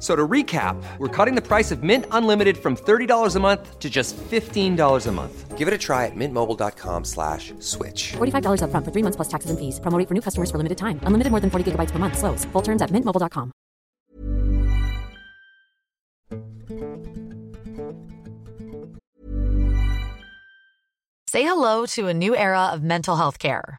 F- So to recap, we're cutting the price of Mint Unlimited from $30 a month to just $15 a month. Give it a try at mintmobile.com slash switch. $45 upfront for three months plus taxes and fees. Promo rate for new customers for limited time. Unlimited more than 40 gigabytes per month. Slows. Full terms at mintmobile.com. Say hello to a new era of mental health care.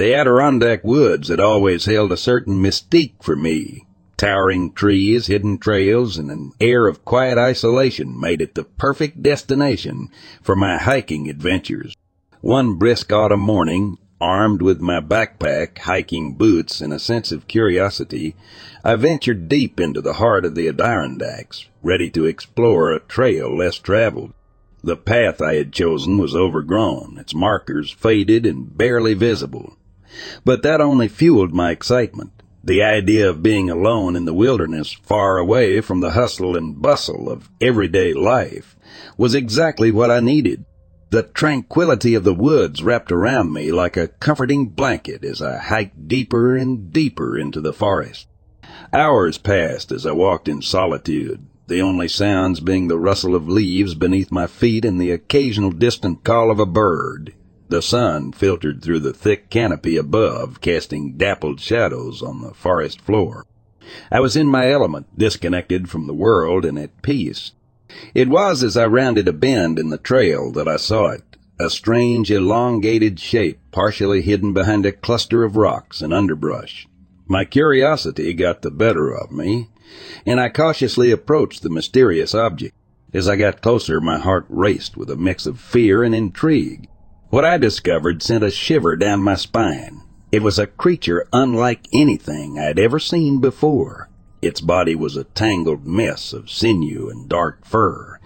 The Adirondack woods had always held a certain mystique for me. Towering trees, hidden trails, and an air of quiet isolation made it the perfect destination for my hiking adventures. One brisk autumn morning, armed with my backpack, hiking boots, and a sense of curiosity, I ventured deep into the heart of the Adirondacks, ready to explore a trail less traveled. The path I had chosen was overgrown, its markers faded and barely visible. But that only fueled my excitement. The idea of being alone in the wilderness, far away from the hustle and bustle of everyday life, was exactly what I needed. The tranquility of the woods wrapped around me like a comforting blanket as I hiked deeper and deeper into the forest. Hours passed as I walked in solitude, the only sounds being the rustle of leaves beneath my feet and the occasional distant call of a bird. The sun filtered through the thick canopy above, casting dappled shadows on the forest floor. I was in my element, disconnected from the world and at peace. It was as I rounded a bend in the trail that I saw it, a strange elongated shape partially hidden behind a cluster of rocks and underbrush. My curiosity got the better of me, and I cautiously approached the mysterious object. As I got closer, my heart raced with a mix of fear and intrigue. What I discovered sent a shiver down my spine. It was a creature unlike anything I'd ever seen before. Its body was a tangled mess of sinew and dark fur.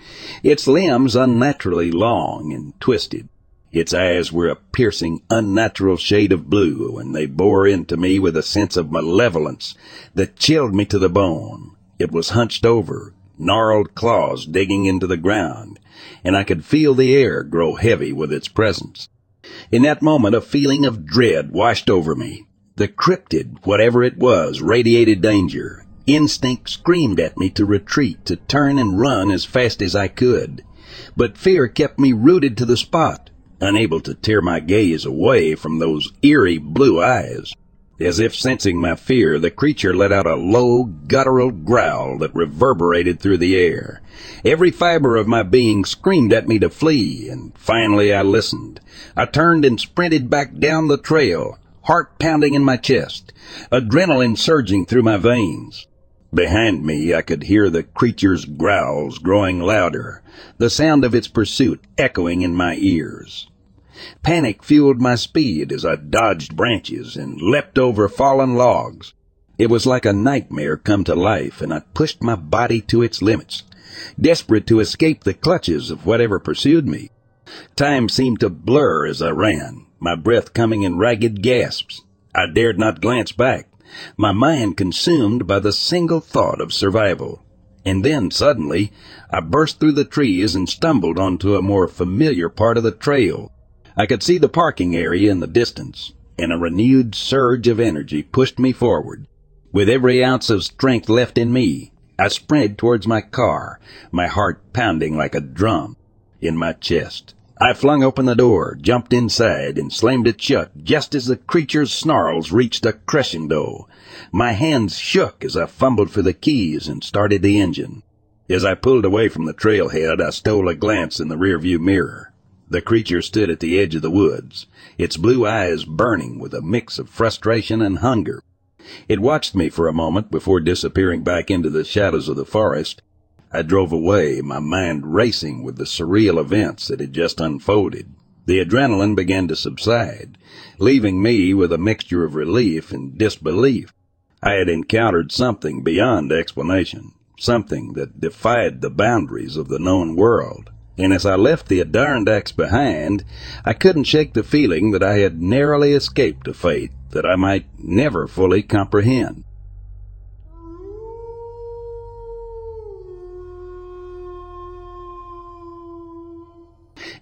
Its limbs unnaturally long and twisted. Its eyes were a piercing, unnatural shade of blue, and they bore into me with a sense of malevolence that chilled me to the bone. It was hunched over, gnarled claws digging into the ground, and I could feel the air grow heavy with its presence. In that moment, a feeling of dread washed over me. The cryptid, whatever it was, radiated danger. Instinct screamed at me to retreat, to turn and run as fast as I could. But fear kept me rooted to the spot, unable to tear my gaze away from those eerie blue eyes. As if sensing my fear, the creature let out a low, guttural growl that reverberated through the air. Every fiber of my being screamed at me to flee, and finally I listened. I turned and sprinted back down the trail, heart pounding in my chest, adrenaline surging through my veins. Behind me, I could hear the creature's growls growing louder, the sound of its pursuit echoing in my ears. Panic fueled my speed as I dodged branches and leapt over fallen logs. It was like a nightmare come to life, and I pushed my body to its limits, desperate to escape the clutches of whatever pursued me. Time seemed to blur as I ran, my breath coming in ragged gasps. I dared not glance back, my mind consumed by the single thought of survival. And then, suddenly, I burst through the trees and stumbled onto a more familiar part of the trail. I could see the parking area in the distance, and a renewed surge of energy pushed me forward. With every ounce of strength left in me, I sprinted towards my car, my heart pounding like a drum in my chest. I flung open the door, jumped inside, and slammed it shut just as the creature's snarls reached a crescendo. My hands shook as I fumbled for the keys and started the engine. As I pulled away from the trailhead, I stole a glance in the rearview mirror. The creature stood at the edge of the woods, its blue eyes burning with a mix of frustration and hunger. It watched me for a moment before disappearing back into the shadows of the forest. I drove away, my mind racing with the surreal events that had just unfolded. The adrenaline began to subside, leaving me with a mixture of relief and disbelief. I had encountered something beyond explanation, something that defied the boundaries of the known world and as I left the Adirondacks behind, I couldn't shake the feeling that I had narrowly escaped a fate that I might never fully comprehend.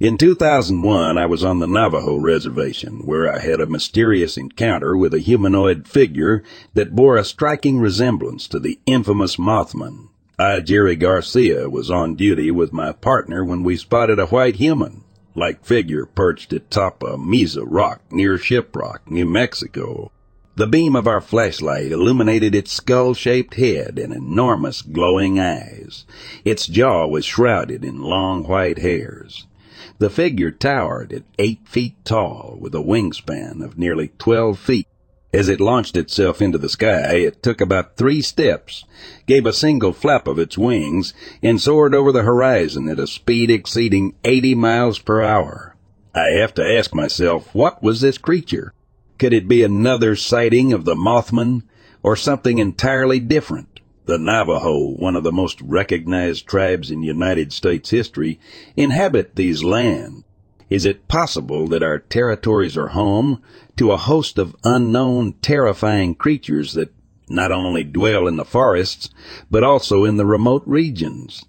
In 2001, I was on the Navajo reservation where I had a mysterious encounter with a humanoid figure that bore a striking resemblance to the infamous Mothman I, Jerry Garcia, was on duty with my partner when we spotted a white human like figure perched atop a mesa rock near Shiprock, New Mexico. The beam of our flashlight illuminated its skull-shaped head and enormous glowing eyes. Its jaw was shrouded in long white hairs. The figure towered at eight feet tall with a wingspan of nearly twelve feet. As it launched itself into the sky, it took about three steps, gave a single flap of its wings, and soared over the horizon at a speed exceeding 80 miles per hour. I have to ask myself, what was this creature? Could it be another sighting of the Mothman, or something entirely different? The Navajo, one of the most recognized tribes in United States history, inhabit these lands. Is it possible that our territories are home to a host of unknown, terrifying creatures that not only dwell in the forests, but also in the remote regions?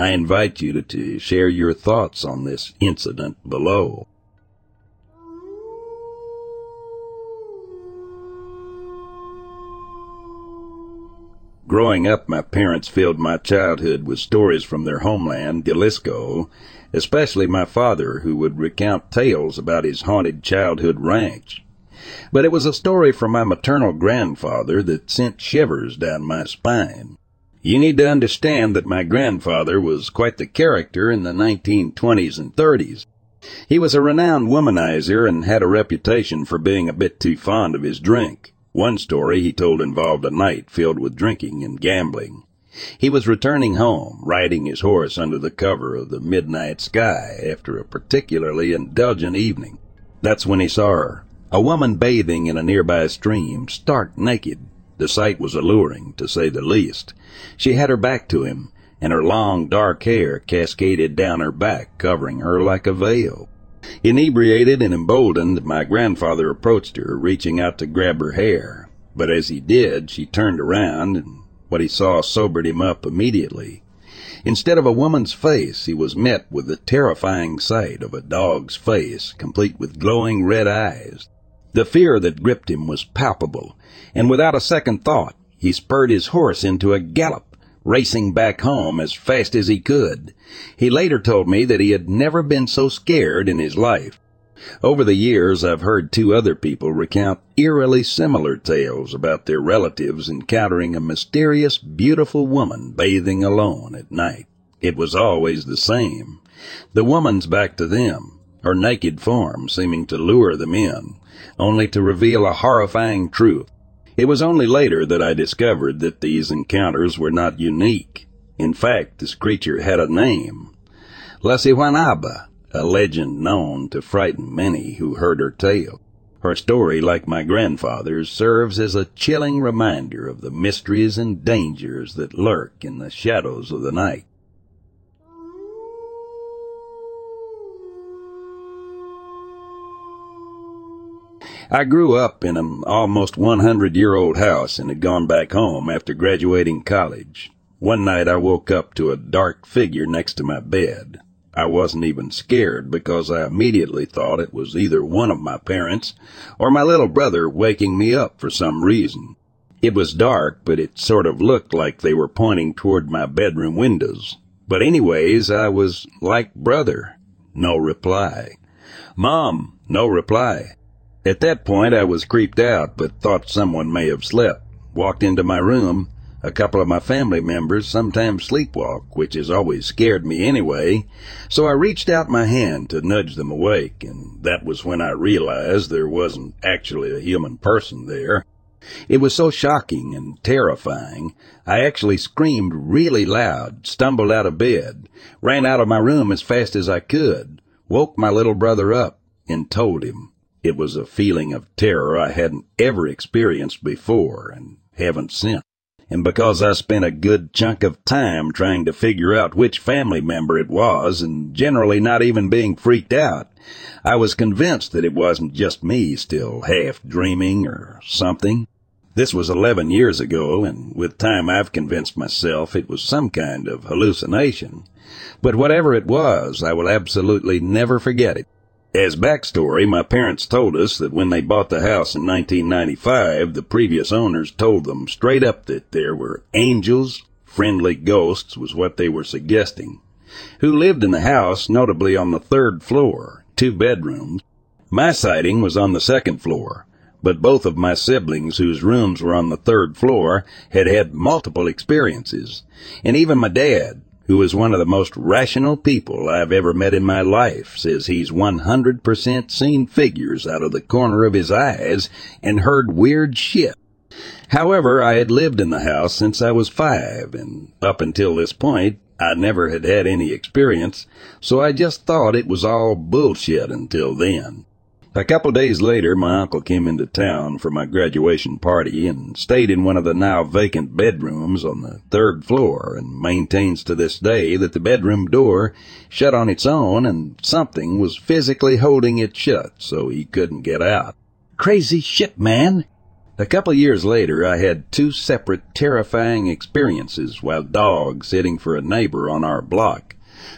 I invite you to, to share your thoughts on this incident below. Growing up, my parents filled my childhood with stories from their homeland, Jalisco, especially my father, who would recount tales about his haunted childhood ranch. But it was a story from my maternal grandfather that sent shivers down my spine. You need to understand that my grandfather was quite the character in the 1920s and 30s. He was a renowned womanizer and had a reputation for being a bit too fond of his drink. One story he told involved a night filled with drinking and gambling. He was returning home, riding his horse under the cover of the midnight sky after a particularly indulgent evening. That's when he saw her, a woman bathing in a nearby stream, stark naked. The sight was alluring, to say the least. She had her back to him, and her long dark hair cascaded down her back, covering her like a veil. Inebriated and emboldened, my grandfather approached her, reaching out to grab her hair. But as he did, she turned around, and what he saw sobered him up immediately. Instead of a woman's face, he was met with the terrifying sight of a dog's face, complete with glowing red eyes. The fear that gripped him was palpable, and without a second thought, he spurred his horse into a gallop, racing back home as fast as he could. He later told me that he had never been so scared in his life. Over the years, I've heard two other people recount eerily similar tales about their relatives encountering a mysterious, beautiful woman bathing alone at night. It was always the same. The woman's back to them, her naked form seeming to lure them in, only to reveal a horrifying truth. It was only later that I discovered that these encounters were not unique. In fact, this creature had a name. La Sihuanaba, a legend known to frighten many who heard her tale. Her story, like my grandfather's, serves as a chilling reminder of the mysteries and dangers that lurk in the shadows of the night. I grew up in an almost 100 year old house and had gone back home after graduating college. One night I woke up to a dark figure next to my bed. I wasn't even scared because I immediately thought it was either one of my parents or my little brother waking me up for some reason. It was dark, but it sort of looked like they were pointing toward my bedroom windows. But anyways, I was like brother. No reply. Mom, no reply. At that point, I was creeped out, but thought someone may have slept. Walked into my room, a couple of my family members sometimes sleepwalk, which has always scared me anyway, so I reached out my hand to nudge them awake, and that was when I realized there wasn't actually a human person there. It was so shocking and terrifying, I actually screamed really loud, stumbled out of bed, ran out of my room as fast as I could, woke my little brother up, and told him. It was a feeling of terror I hadn't ever experienced before and haven't since and because I spent a good chunk of time trying to figure out which family member it was and generally not even being freaked out, I was convinced that it wasn't just me still half dreaming or something. This was 11 years ago, and with time I've convinced myself it was some kind of hallucination. But whatever it was, I will absolutely never forget it. As backstory, my parents told us that when they bought the house in 1995, the previous owners told them straight up that there were angels, friendly ghosts was what they were suggesting, who lived in the house, notably on the third floor, two bedrooms. My sighting was on the second floor, but both of my siblings whose rooms were on the third floor had had multiple experiences, and even my dad, who is one of the most rational people I've ever met in my life, says he's 100% seen figures out of the corner of his eyes and heard weird shit. However, I had lived in the house since I was five, and up until this point, I never had had any experience, so I just thought it was all bullshit until then. A couple days later, my uncle came into town for my graduation party and stayed in one of the now vacant bedrooms on the third floor and maintains to this day that the bedroom door shut on its own and something was physically holding it shut so he couldn't get out. Crazy shit, man! A couple years later, I had two separate terrifying experiences while dog sitting for a neighbor on our block,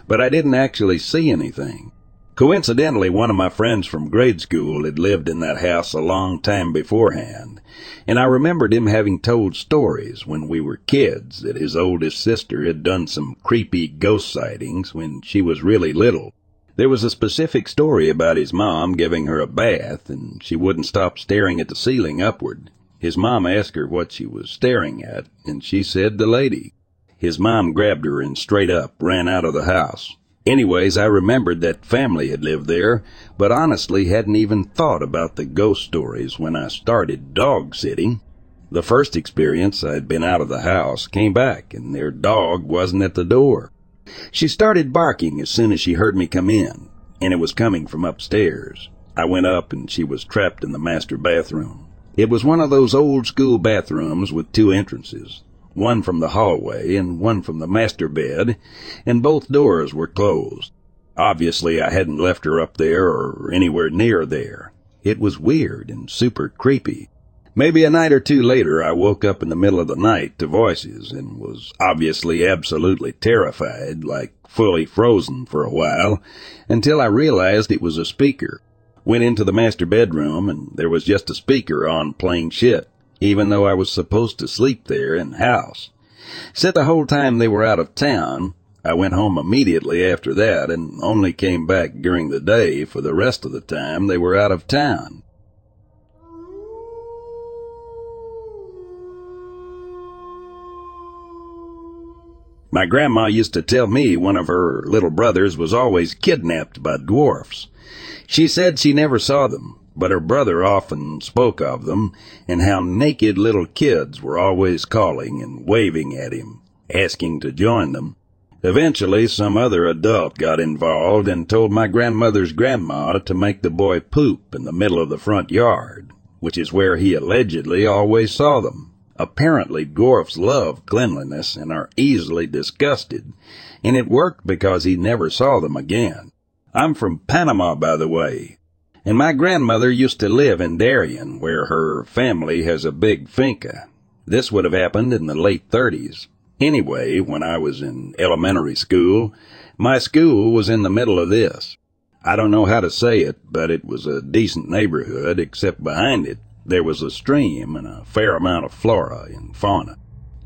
but I didn't actually see anything. Coincidentally, one of my friends from grade school had lived in that house a long time beforehand, and I remembered him having told stories when we were kids that his oldest sister had done some creepy ghost sightings when she was really little. There was a specific story about his mom giving her a bath, and she wouldn't stop staring at the ceiling upward. His mom asked her what she was staring at, and she said the lady. His mom grabbed her and straight up ran out of the house. Anyways, I remembered that family had lived there, but honestly hadn't even thought about the ghost stories when I started dog sitting. The first experience, I'd been out of the house, came back, and their dog wasn't at the door. She started barking as soon as she heard me come in, and it was coming from upstairs. I went up, and she was trapped in the master bathroom. It was one of those old school bathrooms with two entrances one from the hallway and one from the master bed, and both doors were closed. Obviously, I hadn't left her up there or anywhere near there. It was weird and super creepy. Maybe a night or two later, I woke up in the middle of the night to voices and was obviously absolutely terrified, like fully frozen for a while, until I realized it was a speaker. Went into the master bedroom and there was just a speaker on plain shit, even though I was supposed to sleep there in the house. Said the whole time they were out of town, I went home immediately after that and only came back during the day for the rest of the time they were out of town. My grandma used to tell me one of her little brothers was always kidnapped by dwarfs. She said she never saw them, but her brother often spoke of them and how naked little kids were always calling and waving at him, asking to join them. Eventually, some other adult got involved and told my grandmother's grandma to make the boy poop in the middle of the front yard, which is where he allegedly always saw them. Apparently, dwarfs love cleanliness and are easily disgusted, and it worked because he never saw them again. I'm from Panama, by the way, and my grandmother used to live in Darien, where her family has a big finca. This would have happened in the late 30s. Anyway, when I was in elementary school, my school was in the middle of this. I don't know how to say it, but it was a decent neighborhood, except behind it there was a stream and a fair amount of flora and fauna.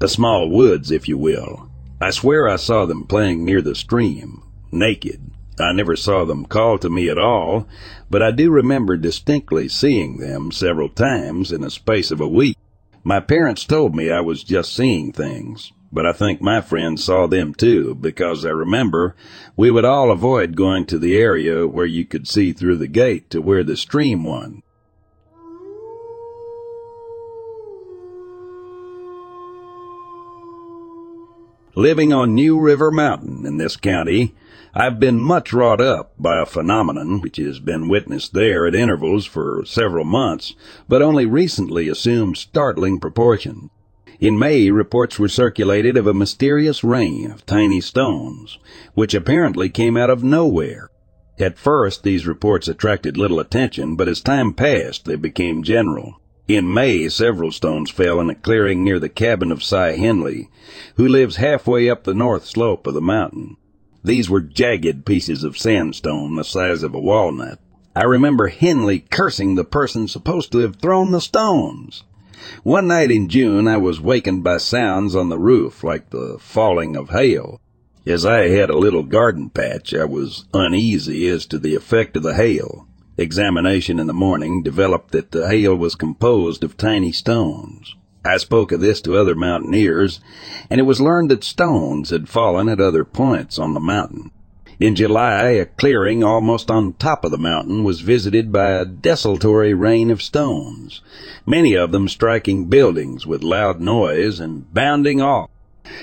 A small woods, if you will. I swear I saw them playing near the stream, naked. I never saw them call to me at all, but I do remember distinctly seeing them several times in a space of a week. My parents told me I was just seeing things, but I think my friends saw them too, because I remember we would all avoid going to the area where you could see through the gate to where the stream won. Living on New River Mountain in this county, I've been much wrought up by a phenomenon which has been witnessed there at intervals for several months, but only recently assumed startling proportions. In May, reports were circulated of a mysterious rain of tiny stones, which apparently came out of nowhere. At first, these reports attracted little attention, but as time passed, they became general. In May, several stones fell in a clearing near the cabin of Cy Henley, who lives halfway up the north slope of the mountain. These were jagged pieces of sandstone the size of a walnut. I remember Henley cursing the person supposed to have thrown the stones. One night in June, I was wakened by sounds on the roof like the falling of hail. As I had a little garden patch, I was uneasy as to the effect of the hail. Examination in the morning developed that the hail was composed of tiny stones. I spoke of this to other mountaineers, and it was learned that stones had fallen at other points on the mountain. In July, a clearing almost on top of the mountain was visited by a desultory rain of stones, many of them striking buildings with loud noise and bounding off.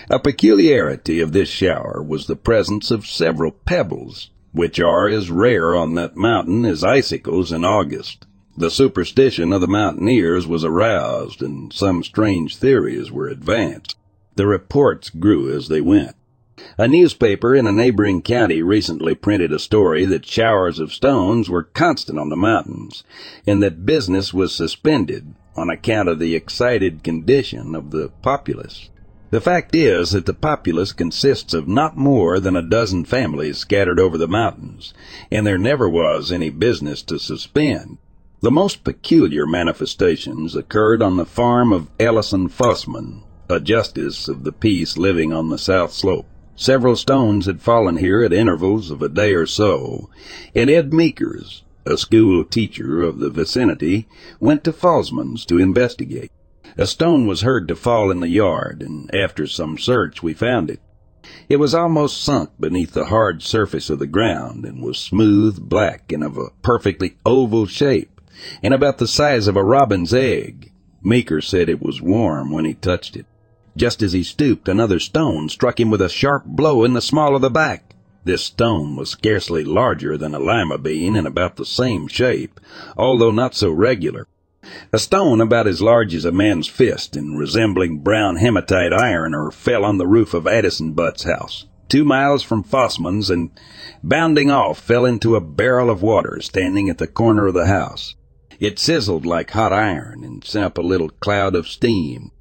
A peculiarity of this shower was the presence of several pebbles, which are as rare on that mountain as icicles in August. The superstition of the mountaineers was aroused, and some strange theories were advanced. The reports grew as they went. A newspaper in a neighboring county recently printed a story that showers of stones were constant on the mountains, and that business was suspended on account of the excited condition of the populace. The fact is that the populace consists of not more than a dozen families scattered over the mountains, and there never was any business to suspend. The most peculiar manifestations occurred on the farm of Ellison Fussman, a justice of the peace living on the south slope. Several stones had fallen here at intervals of a day or so, and Ed Meekers, a school teacher of the vicinity, went to Fussman's to investigate. A stone was heard to fall in the yard, and after some search we found it. It was almost sunk beneath the hard surface of the ground, and was smooth, black, and of a perfectly oval shape, and about the size of a robin's egg. Meeker said it was warm when he touched it. Just as he stooped, another stone struck him with a sharp blow in the small of the back. This stone was scarcely larger than a lima bean and about the same shape, although not so regular. A stone about as large as a man's fist and resembling brown hematite iron ore fell on the roof of Addison Butt's house, two miles from Fussman's, and bounding off fell into a barrel of water standing at the corner of the house. It sizzled like hot iron and sent up a little cloud of steam.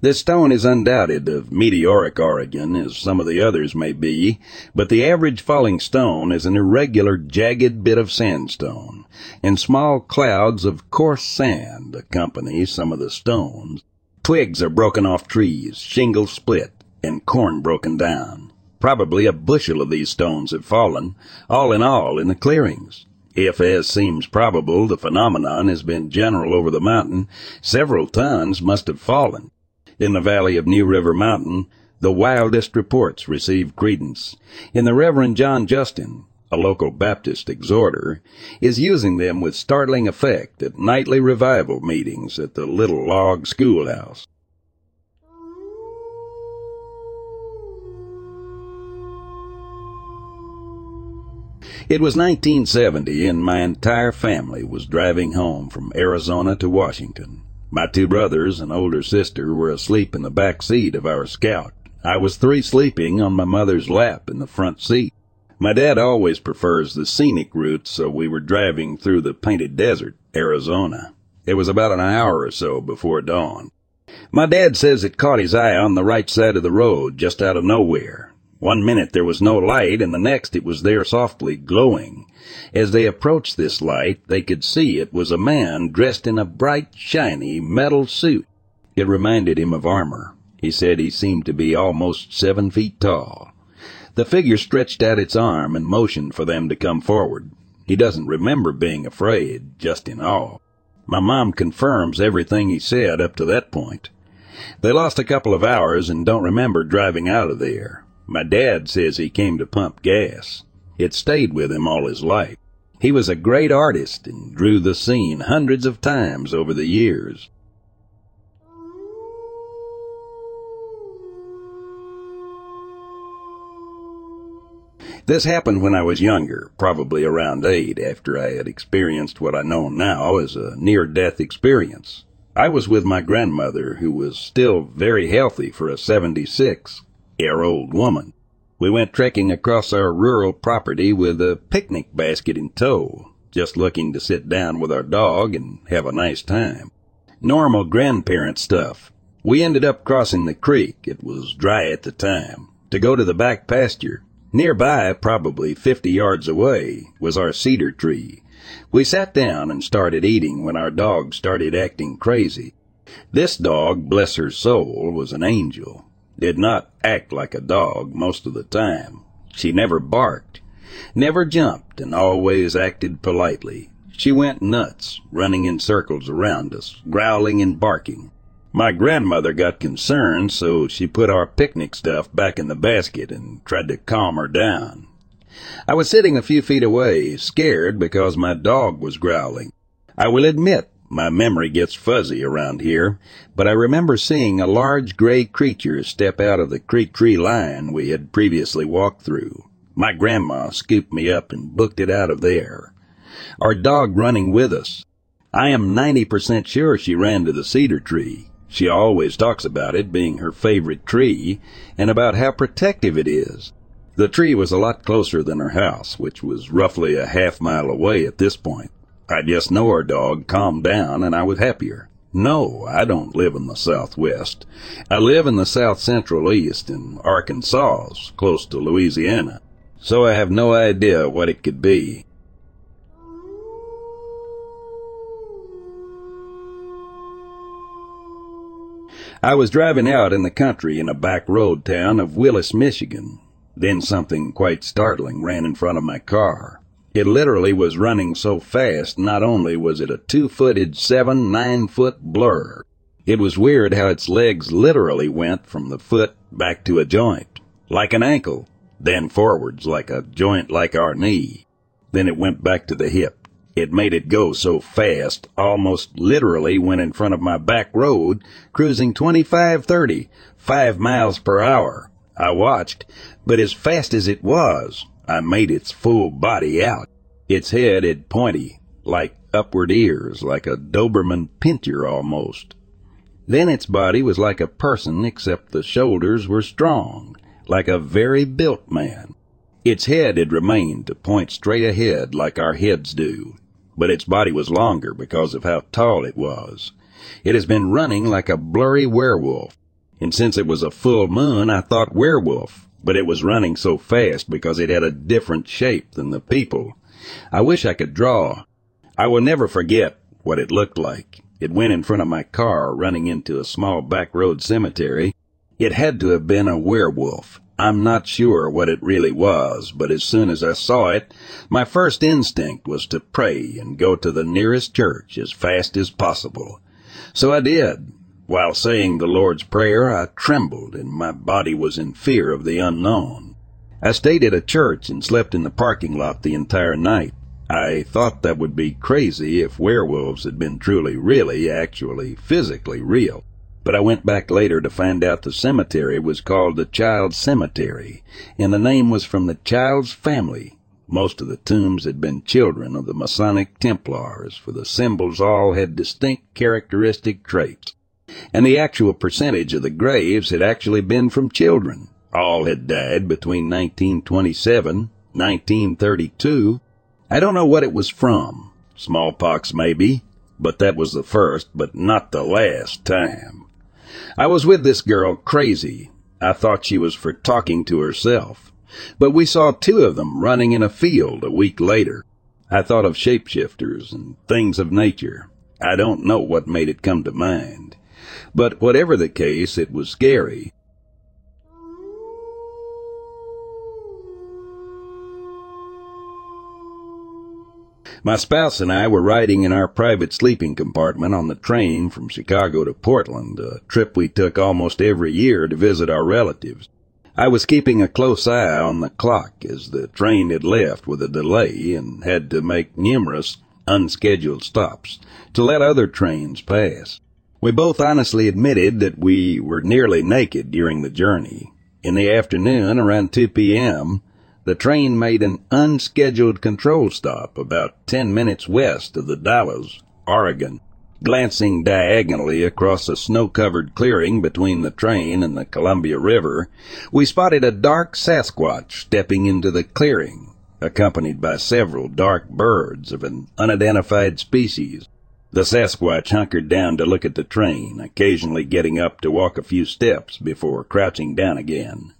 This stone is undoubted of meteoric origin, as some of the others may be, but the average falling stone is an irregular, jagged bit of sandstone, and small clouds of coarse sand accompany some of the stones. Twigs are broken off trees, shingles split, and corn broken down. Probably a bushel of these stones have fallen, all in all, in the clearings. If, as seems probable, the phenomenon has been general over the mountain, several tons must have fallen. In the valley of New River Mountain, the wildest reports receive credence. And the Reverend John Justin, a local Baptist exhorter, is using them with startling effect at nightly revival meetings at the little log schoolhouse. It was 1970 and my entire family was driving home from Arizona to Washington. My two brothers and older sister were asleep in the back seat of our scout. I was three sleeping on my mother's lap in the front seat. My dad always prefers the scenic route, so we were driving through the painted desert, Arizona. It was about an hour or so before dawn. My dad says it caught his eye on the right side of the road, just out of nowhere. One minute there was no light, and the next it was there softly glowing. As they approached this light, they could see it was a man dressed in a bright, shiny metal suit. It reminded him of armor. He said he seemed to be almost seven feet tall. The figure stretched out its arm and motioned for them to come forward. He doesn't remember being afraid, just in awe. My mom confirms everything he said up to that point. They lost a couple of hours and don't remember driving out of there. My dad says he came to pump gas. It stayed with him all his life. He was a great artist and drew the scene hundreds of times over the years. This happened when I was younger, probably around eight, after I had experienced what I know now as a near death experience. I was with my grandmother, who was still very healthy for a 76 year old woman. We went trekking across our rural property with a picnic basket in tow, just looking to sit down with our dog and have a nice time. Normal grandparent stuff. We ended up crossing the creek, it was dry at the time, to go to the back pasture. Nearby, probably fifty yards away, was our cedar tree. We sat down and started eating when our dog started acting crazy. This dog, bless her soul, was an angel did not act like a dog most of the time. She never barked, never jumped, and always acted politely. She went nuts, running in circles around us, growling and barking. My grandmother got concerned, so she put our picnic stuff back in the basket and tried to calm her down. I was sitting a few feet away, scared because my dog was growling. I will admit my memory gets fuzzy around here, but I remember seeing a large gray creature step out of the creek tree line we had previously walked through. My grandma scooped me up and booked it out of there. Our dog running with us. I am 90% sure she ran to the cedar tree. She always talks about it being her favorite tree and about how protective it is. The tree was a lot closer than her house, which was roughly a half mile away at this point. I just know our dog calmed down and I was happier. No, I don't live in the Southwest. I live in the South Central East in Arkansas, close to Louisiana. So I have no idea what it could be. I was driving out in the country in a back road town of Willis, Michigan. Then something quite startling ran in front of my car. It literally was running so fast, not only was it a two-footed, seven, nine-foot blur, it was weird how its legs literally went from the foot back to a joint, like an ankle, then forwards like a joint like our knee. Then it went back to the hip. It made it go so fast, almost literally went in front of my back road, cruising 25, 30, 5 miles per hour. I watched, but as fast as it was, I made its full body out. Its head had pointy, like upward ears, like a Doberman Pinscher almost. Then its body was like a person, except the shoulders were strong, like a very built man. Its head had remained to point straight ahead like our heads do. but its body was longer because of how tall it was. It has been running like a blurry werewolf, and since it was a full moon, I thought werewolf, but it was running so fast because it had a different shape than the people. I wish I could draw. I will never forget what it looked like. It went in front of my car, running into a small back road cemetery. It had to have been a werewolf. I'm not sure what it really was, but as soon as I saw it, my first instinct was to pray and go to the nearest church as fast as possible. So I did. While saying the Lord's Prayer, I trembled and my body was in fear of the unknown. I stayed at a church and slept in the parking lot the entire night. I thought that would be crazy if werewolves had been truly, really, actually, physically real. But I went back later to find out the cemetery was called the Child's Cemetery, and the name was from the child's family. Most of the tombs had been children of the Masonic Templars, for the symbols all had distinct characteristic traits. And the actual percentage of the graves had actually been from children. All had died between 1927, 1932. I don't know what it was from. Smallpox maybe, but that was the first, but not the last time. I was with this girl, Crazy. I thought she was for talking to herself. But we saw two of them running in a field a week later. I thought of shapeshifters and things of nature. I don't know what made it come to mind. But whatever the case, it was scary. My spouse and I were riding in our private sleeping compartment on the train from Chicago to Portland, a trip we took almost every year to visit our relatives. I was keeping a close eye on the clock as the train had left with a delay and had to make numerous unscheduled stops to let other trains pass. We both honestly admitted that we were nearly naked during the journey. In the afternoon, around 2 p.m., the train made an unscheduled control stop about 10 minutes west of the Dalles, Oregon. Glancing diagonally across a snow-covered clearing between the train and the Columbia River, we spotted a dark Sasquatch stepping into the clearing, accompanied by several dark birds of an unidentified species. The Sasquatch hunkered down to look at the train, occasionally getting up to walk a few steps before crouching down again.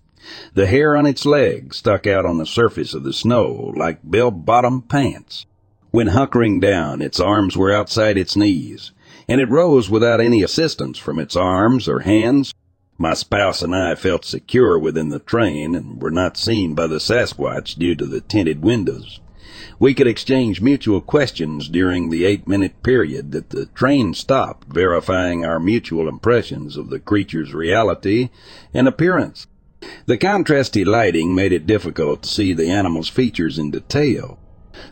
The hair on its legs stuck out on the surface of the snow like bell-bottom pants. When hunkering down, its arms were outside its knees, and it rose without any assistance from its arms or hands. My spouse and I felt secure within the train and were not seen by the Sasquatch due to the tinted windows. We could exchange mutual questions during the eight minute period that the train stopped, verifying our mutual impressions of the creature's reality and appearance. The contrasty lighting made it difficult to see the animal's features in detail.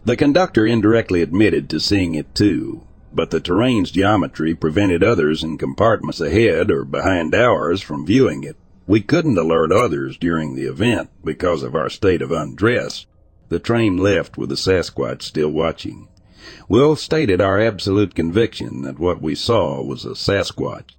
The conductor indirectly admitted to seeing it too, but the terrain's geometry prevented others in compartments ahead or behind ours from viewing it. We couldn't alert others during the event because of our state of undress. The train left with the Sasquatch still watching. Will stated our absolute conviction that what we saw was a Sasquatch.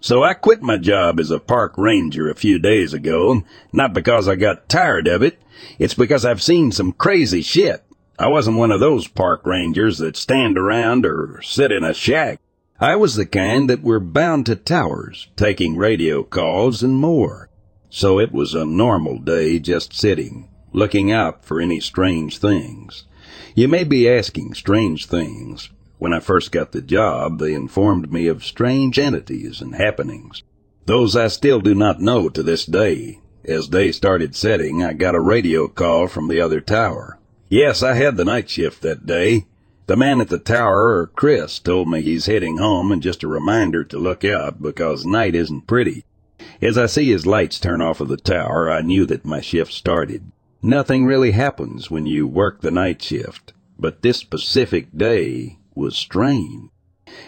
So I quit my job as a park ranger a few days ago, not because I got tired of it, it's because I've seen some crazy shit. I wasn't one of those park rangers that stand around or sit in a shack. I was the kind that were bound to towers, taking radio calls and more. So it was a normal day just sitting, looking out for any strange things. You may be asking strange things. When I first got the job, they informed me of strange entities and happenings. Those I still do not know to this day. As day started setting, I got a radio call from the other tower. Yes, I had the night shift that day. The man at the tower, or Chris, told me he's heading home and just a reminder to look out because night isn't pretty. As I see his lights turn off of the tower, I knew that my shift started. Nothing really happens when you work the night shift, but this specific day was strange.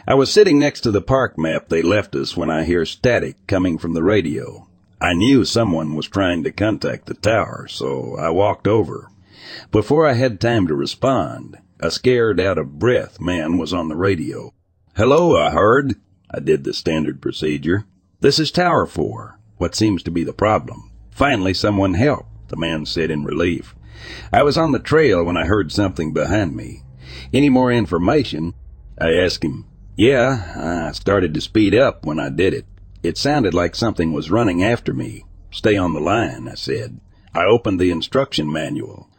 I was sitting next to the park map they left us when I hear static coming from the radio. I knew someone was trying to contact the tower, so I walked over. Before I had time to respond, a scared out of breath man was on the radio. Hello, I heard. I did the standard procedure. This is Tower 4. What seems to be the problem? Finally, someone helped, the man said in relief. I was on the trail when I heard something behind me. Any more information? I asked him. Yeah, I started to speed up when I did it. It sounded like something was running after me. Stay on the line, I said. I opened the instruction manual.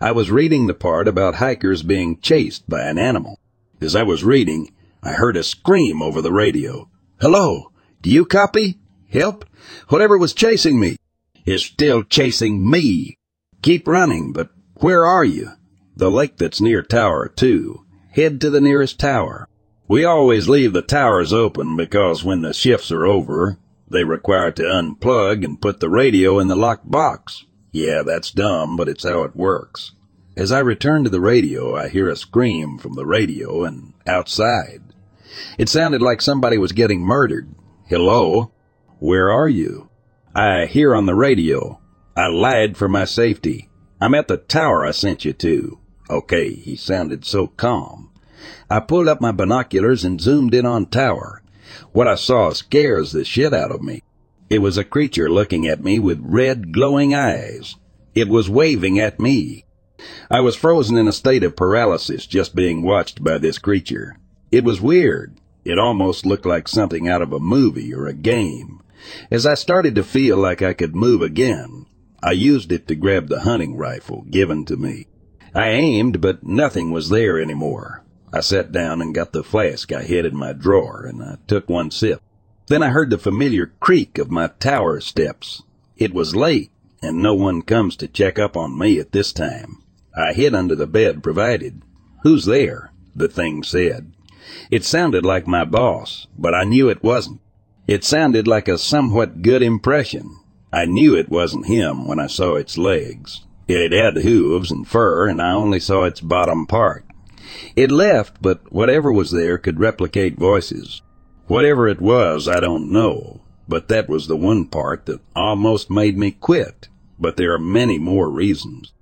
I was reading the part about hikers being chased by an animal. As I was reading, I heard a scream over the radio. Hello, do you copy? Help? Whatever was chasing me is still chasing me. Keep running, but where are you? The lake that's near Tower 2. Head to the nearest tower. We always leave the towers open because when the shifts are over, they require to unplug and put the radio in the locked box. Yeah, that's dumb, but it's how it works. As I return to the radio, I hear a scream from the radio and outside. It sounded like somebody was getting murdered. Hello? Where are you? I hear on the radio. I lied for my safety. I'm at the tower I sent you to. Okay, he sounded so calm. I pulled up my binoculars and zoomed in on tower. What I saw scares the shit out of me. It was a creature looking at me with red glowing eyes. It was waving at me. I was frozen in a state of paralysis just being watched by this creature. It was weird. It almost looked like something out of a movie or a game. As I started to feel like I could move again, I used it to grab the hunting rifle given to me. I aimed, but nothing was there anymore. I sat down and got the flask I hid in my drawer, and I took one sip. Then I heard the familiar creak of my tower steps. It was late, and no one comes to check up on me at this time. I hid under the bed provided. Who's there? The thing said. It sounded like my boss, but I knew it wasn't. It sounded like a somewhat good impression. I knew it wasn't him when I saw its legs. It had hooves and fur, and I only saw its bottom part. It left, but whatever was there could replicate voices. Whatever it was, I don't know, but that was the one part that almost made me quit. But there are many more reasons.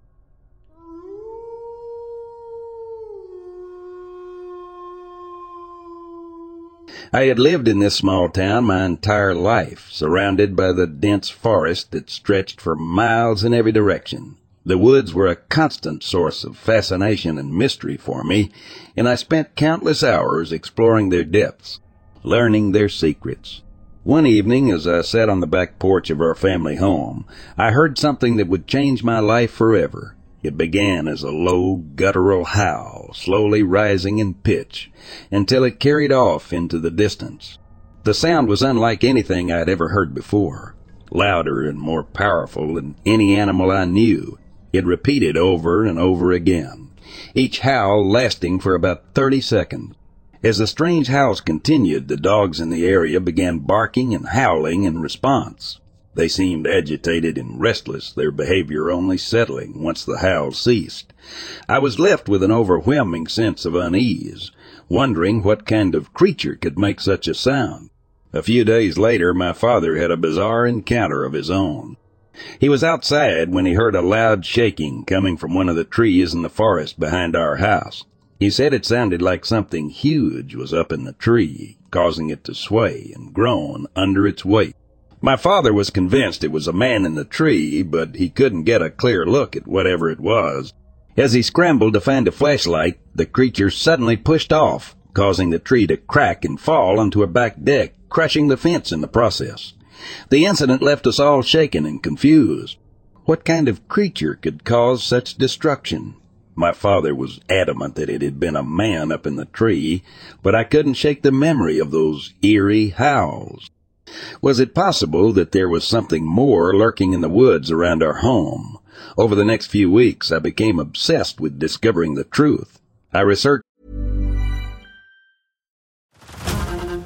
I had lived in this small town my entire life, surrounded by the dense forest that stretched for miles in every direction. The woods were a constant source of fascination and mystery for me, and I spent countless hours exploring their depths, learning their secrets. One evening, as I sat on the back porch of our family home, I heard something that would change my life forever. It began as a low, guttural howl, slowly rising in pitch, until it carried off into the distance. The sound was unlike anything I had ever heard before, louder and more powerful than any animal I knew. It repeated over and over again, each howl lasting for about thirty seconds. As the strange howls continued, the dogs in the area began barking and howling in response. They seemed agitated and restless, their behavior only settling once the howls ceased. I was left with an overwhelming sense of unease, wondering what kind of creature could make such a sound. A few days later, my father had a bizarre encounter of his own. He was outside when he heard a loud shaking coming from one of the trees in the forest behind our house. He said it sounded like something huge was up in the tree, causing it to sway and groan under its weight. My father was convinced it was a man in the tree, but he couldn't get a clear look at whatever it was. As he scrambled to find a flashlight, the creature suddenly pushed off, causing the tree to crack and fall onto a back deck, crushing the fence in the process. The incident left us all shaken and confused. What kind of creature could cause such destruction? My father was adamant that it had been a man up in the tree, but I couldn't shake the memory of those eerie howls. Was it possible that there was something more lurking in the woods around our home? Over the next few weeks, I became obsessed with discovering the truth. I researched.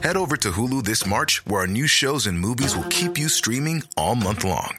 Head over to Hulu this March, where our new shows and movies will keep you streaming all month long.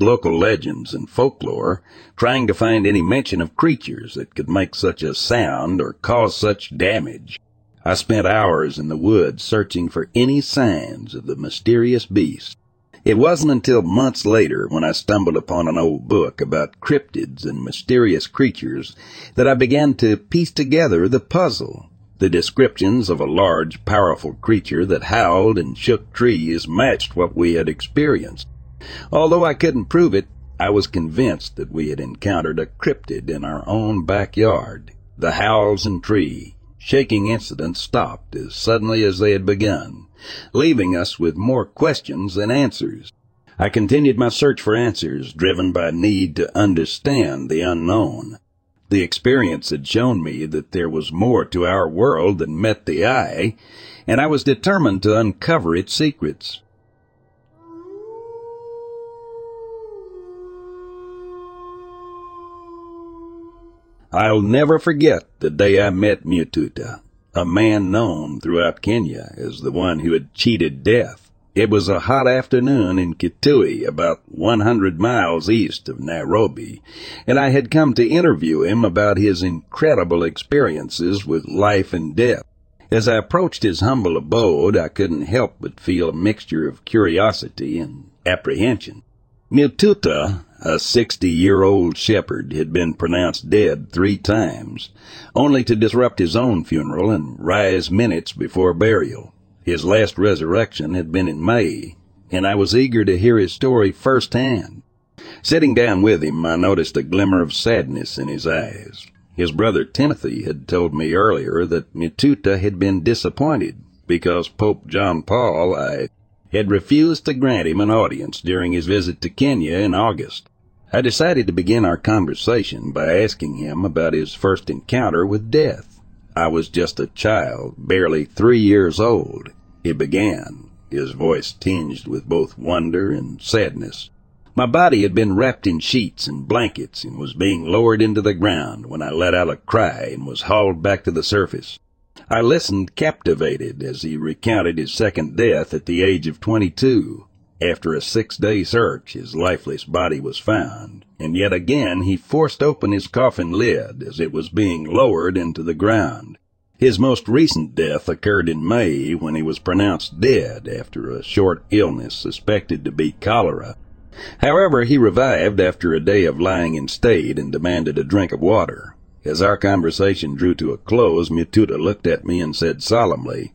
Local legends and folklore, trying to find any mention of creatures that could make such a sound or cause such damage. I spent hours in the woods searching for any signs of the mysterious beast. It wasn't until months later when I stumbled upon an old book about cryptids and mysterious creatures that I began to piece together the puzzle. The descriptions of a large, powerful creature that howled and shook trees matched what we had experienced. Although I couldn't prove it, I was convinced that we had encountered a cryptid in our own backyard. The howls and tree shaking incidents stopped as suddenly as they had begun, leaving us with more questions than answers. I continued my search for answers, driven by need to understand the unknown. The experience had shown me that there was more to our world than met the eye, and I was determined to uncover its secrets. I'll never forget the day I met Mututa, a man known throughout Kenya as the one who had cheated death. It was a hot afternoon in Kitui, about 100 miles east of Nairobi, and I had come to interview him about his incredible experiences with life and death. As I approached his humble abode, I couldn't help but feel a mixture of curiosity and apprehension. Mututa a 60 year old shepherd had been pronounced dead three times, only to disrupt his own funeral and rise minutes before burial. His last resurrection had been in May, and I was eager to hear his story firsthand. Sitting down with him, I noticed a glimmer of sadness in his eyes. His brother Timothy had told me earlier that Mututa had been disappointed because Pope John Paul I had refused to grant him an audience during his visit to Kenya in August. I decided to begin our conversation by asking him about his first encounter with death. I was just a child, barely three years old. He began, his voice tinged with both wonder and sadness. My body had been wrapped in sheets and blankets and was being lowered into the ground when I let out a cry and was hauled back to the surface. I listened captivated as he recounted his second death at the age of 22. After a six day search, his lifeless body was found, and yet again he forced open his coffin lid as it was being lowered into the ground. His most recent death occurred in May when he was pronounced dead after a short illness suspected to be cholera. However, he revived after a day of lying in state and demanded a drink of water. As our conversation drew to a close, Mututa looked at me and said solemnly,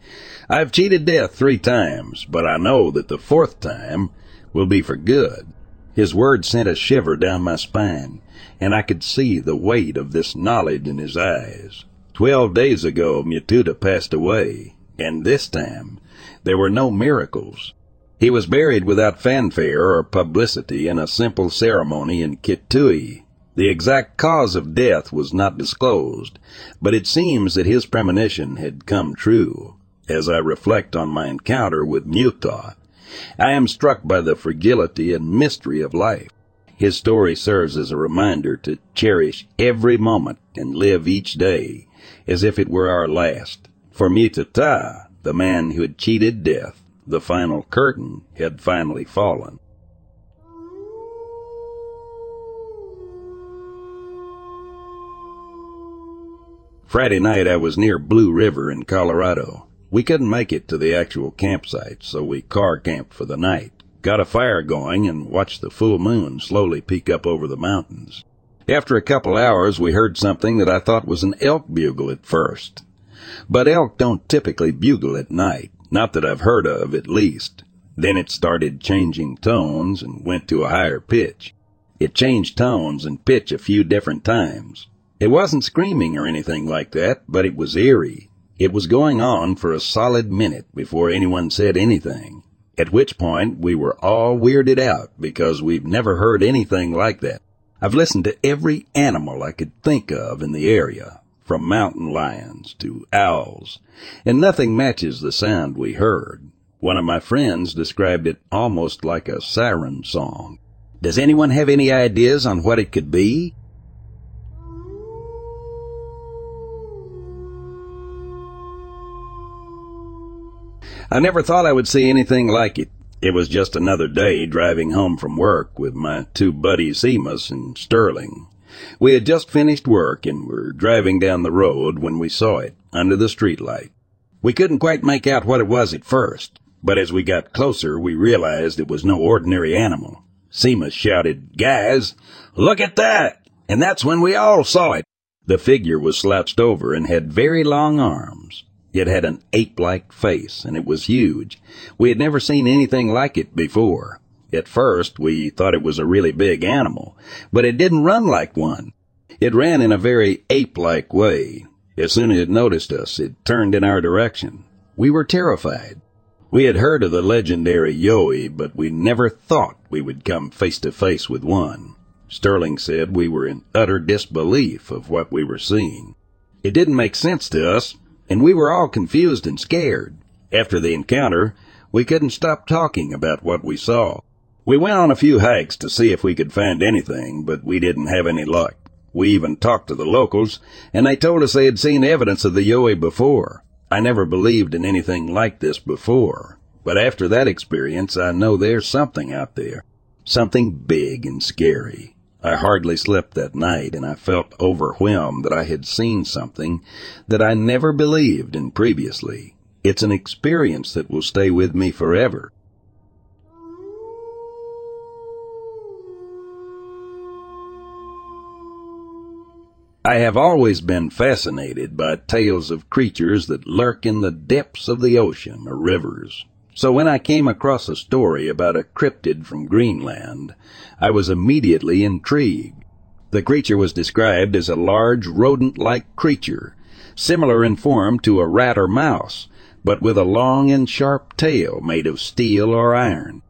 I've cheated death three times, but I know that the fourth time will be for good. His words sent a shiver down my spine, and I could see the weight of this knowledge in his eyes. Twelve days ago, Mututa passed away, and this time there were no miracles. He was buried without fanfare or publicity in a simple ceremony in Kitui, the exact cause of death was not disclosed, but it seems that his premonition had come true. As I reflect on my encounter with Muta, I am struck by the fragility and mystery of life. His story serves as a reminder to cherish every moment and live each day as if it were our last. For Muta, the man who had cheated death, the final curtain had finally fallen. Friday night I was near Blue River in Colorado. We couldn't make it to the actual campsite, so we car camped for the night, got a fire going, and watched the full moon slowly peek up over the mountains. After a couple hours, we heard something that I thought was an elk bugle at first. But elk don't typically bugle at night, not that I've heard of at least. Then it started changing tones and went to a higher pitch. It changed tones and pitch a few different times. It wasn't screaming or anything like that, but it was eerie. It was going on for a solid minute before anyone said anything, at which point we were all weirded out because we've never heard anything like that. I've listened to every animal I could think of in the area, from mountain lions to owls, and nothing matches the sound we heard. One of my friends described it almost like a siren song. Does anyone have any ideas on what it could be? I never thought I would see anything like it. It was just another day driving home from work with my two buddies Seamus and Sterling. We had just finished work and were driving down the road when we saw it under the streetlight. We couldn't quite make out what it was at first, but as we got closer, we realized it was no ordinary animal. Seamus shouted, Guys, look at that! And that's when we all saw it. The figure was slouched over and had very long arms. It had an ape-like face, and it was huge. We had never seen anything like it before. At first, we thought it was a really big animal, but it didn't run like one. It ran in a very ape-like way. As soon as it noticed us, it turned in our direction. We were terrified. We had heard of the legendary Yowie, but we never thought we would come face to face with one. Sterling said we were in utter disbelief of what we were seeing. It didn't make sense to us, and we were all confused and scared. After the encounter, we couldn't stop talking about what we saw. We went on a few hikes to see if we could find anything, but we didn't have any luck. We even talked to the locals, and they told us they had seen evidence of the Yowie before. I never believed in anything like this before, but after that experience, I know there's something out there. Something big and scary. I hardly slept that night, and I felt overwhelmed that I had seen something that I never believed in previously. It's an experience that will stay with me forever. I have always been fascinated by tales of creatures that lurk in the depths of the ocean or rivers. So when I came across a story about a cryptid from Greenland, I was immediately intrigued. The creature was described as a large rodent-like creature, similar in form to a rat or mouse, but with a long and sharp tail made of steel or iron.